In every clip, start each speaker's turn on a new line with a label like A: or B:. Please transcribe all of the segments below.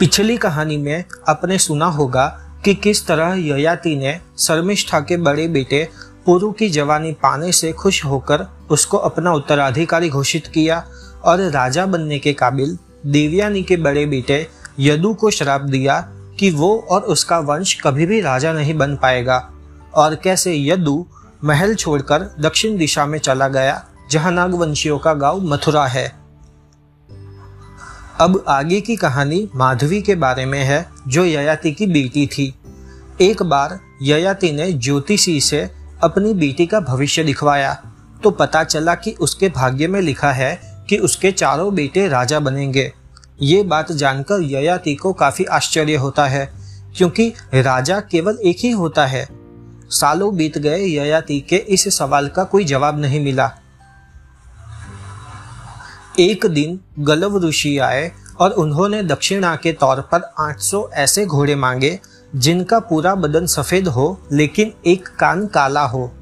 A: पिछली कहानी में आपने सुना होगा कि किस तरह ययाति ने शर्मिष्ठा के बड़े बेटे पुरु की जवानी पाने से खुश होकर उसको अपना उत्तराधिकारी घोषित किया और राजा बनने के काबिल देवयानी के बड़े बेटे यदु को श्राप दिया कि वो और उसका वंश कभी भी राजा नहीं बन पाएगा। और कैसे यदु महल छोड़कर दक्षिण दिशा में चला गया, जहाँ नागवंशियों का गाँव मथुरा है। अब आगे की कहानी माधवी के बारे में है, जो ययाति की बेटी थी। एक बार ययाति ने ज्योतिषी से अपनी बेटी का भविष्य दिखवाया तो पता चला कि उसके भाग्य में लिखा है कि उसके चारों बेटे राजा बनेंगे। ये बात जानकर ययाति को काफ़ी आश्चर्य होता है, क्योंकि राजा केवल एक ही होता है। सालों बीत गए ययाति के इस सवाल का कोई जवाब नहीं मिला। एक दिन गलव ऋषि आए और उन्होंने दक्षिणा के तौर पर 800 ऐसे घोड़े मांगे, जिनका पूरा बदन सफ़ेद हो, लेकिन एक कान काला हो।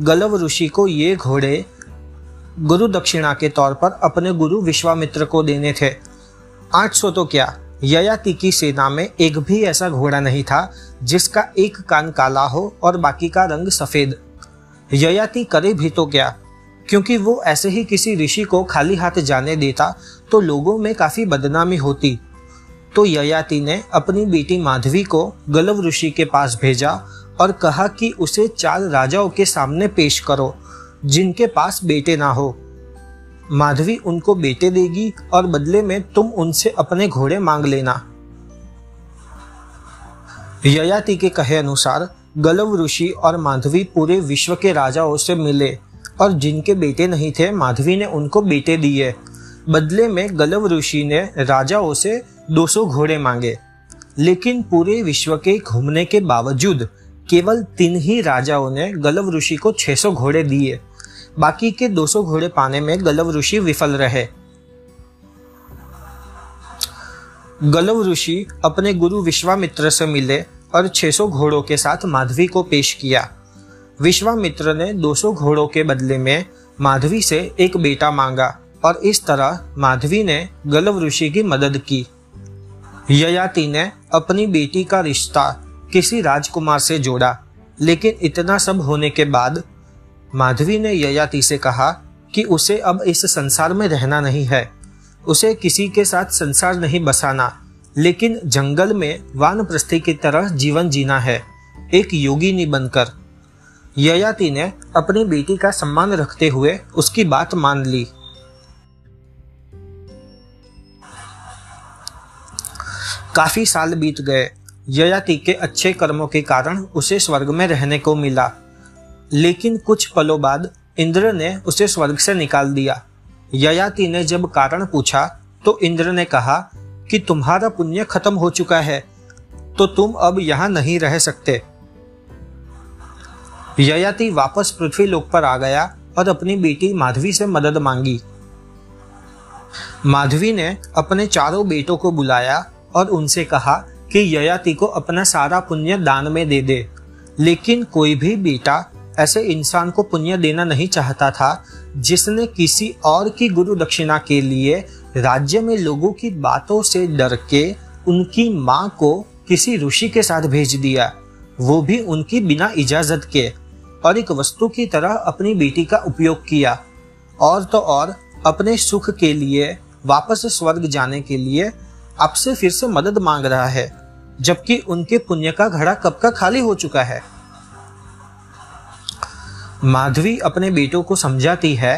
A: गलव ऋषि को ये घोड़े गुरु दक्षिणा के तौर पर अपने गुरु विश्वामित्र को देने थे। 800 तो क्या? ययाति की सेना में एक भी ऐसा घोड़ा नहीं था, जिसका एक कान काला हो और बाकी का रंग सफ़ेद। ययाति करे भी तो क्या? क्योंकि वो ऐसे ही किसी ऋषि को खाली हाथ जाने देता तो लोगों में काफ़ी बदनामी होती। तो ययाति ने अपनी बेटी माधवी को गलव ऋषि के पास भेजा और कहा कि उसे चार राजाओं के सामने पेश करो, जिनके पास बेटे ना हो। माधवी उनको बेटे देगी और बदले में तुम उनसे अपने घोड़े मांग लेना। ययाति के कहे अनुसार गलव ऋषि और माधवी पूरे विश्व के राजाओं से मिले। और जिनके बेटे नहीं थे, माधवी ने उनको बेटे दिए। बदले में गलव ऋषि ने राजाओं से 200 घोड़े मांगे। लेकिन पूरे विश्व के घूमने के बावजूद केवल तीन ही राजाओं ने गलव ऋषि को 600 घोड़े दिए। बाकी के 200 घोड़े पाने में गलव ऋषि विफल रहे। गलव ऋषि अपने गुरु विश्वामित्र से मिले और 600 घोड़ों के साथ माधवी को पेश किया। विश्वामित्र ने 200 घोड़ों के बदले में माधवी से एक बेटा मांगा और इस तरह माधवी ने गलव ऋषि की मदद की। ययाति ने अपनी बेटी का रिश्ता किसी राजकुमार से जोड़ा, लेकिन इतना सब होने के बाद माधवी ने ययाति से कहा कि उसे अब इस संसार में रहना नहीं है। उसे किसी के साथ संसार नहीं बसाना, लेकिन जंगल में वानप्रस्थी की तरह जीवन जीना है, एक योगिनी बनकर। ययाति ने अपनी बेटी का सम्मान रखते हुए उसकी बात मान ली। काफ़ी साल बीत गए। ययाति के अच्छे कर्मों के कारण उसे स्वर्ग में रहने को मिला। लेकिन कुछ पलों बाद इंद्र ने उसे स्वर्ग से निकाल दिया। ययाति ने जब कारण पूछा तो इंद्र ने कहा कि तुम्हारा पुण्य खत्म हो चुका है तो तुम अब यहाँ नहीं रह सकते। ययाति वापस पृथ्वी लोक पर आ गया और अपनी बेटी माधवी से मदद मांगी। माधवी ने अपने चारों बेटों को बुलाया और उनसे कहा कि ययाति को अपना सारा पुण्य दान में दे दे, लेकिन कोई भी बेटा ऐसे इंसान को पुण्य देना नहीं चाहता था जिसने किसी और की गुरु दक्षिणा के लिए राज्य में लोगों की बातों से डर के उनकी माँ को किसी ऋषि के साथ भेज दिया। वो भी उनकी बिना इजाज़त के और एक वस्तु की तरह अपनी बेटी का उपयोग किया, और तो और अपने सुख के लिए वापस स्वर्ग जाने के लिए आपसे फिर से मदद मांग रहा है, जबकि उनके पुण्य का घड़ा कब का खाली हो चुका है। माधवी अपने बेटों को समझाती है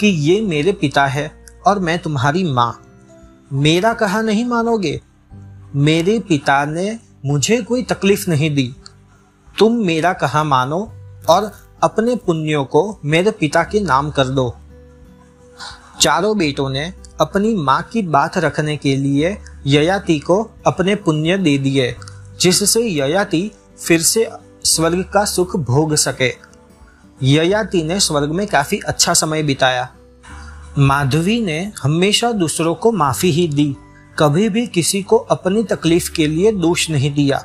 A: कि ये मेरे पिता है और मैं तुम्हारी माँ। मेरा कहा नहीं मानोगे? मेरे पिता ने मुझे कोई तकलीफ़ नहीं दी। तुम मेरा कहा मानो और अपने पुण्यों को मेरे पिता के नाम कर दो। चारों बेटों ने अपनी माँ की बात रखने के लिए ययाति को अपने पुण्य दे दिए, जिससे ययाति फिर से स्वर्ग का सुख भोग सके। ययाति ने स्वर्ग में काफ़ी अच्छा समय बिताया। माधवी ने हमेशा दूसरों को माफ़ी ही दी, कभी भी किसी को अपनी तकलीफ़ के लिए दोष नहीं दिया।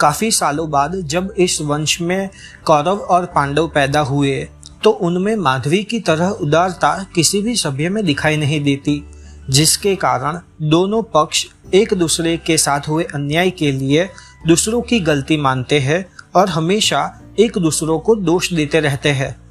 A: काफ़ी सालों बाद जब इस वंश में कौरव और पांडव पैदा हुए तो उनमें माधवी की तरह उदारता किसी भी सभ्य में दिखाई नहीं देती, जिसके कारण दोनों पक्ष एक दूसरे के साथ हुए अन्याय के लिए दूसरों की गलती मानते हैं और हमेशा एक दूसरों को दोष देते रहते हैं।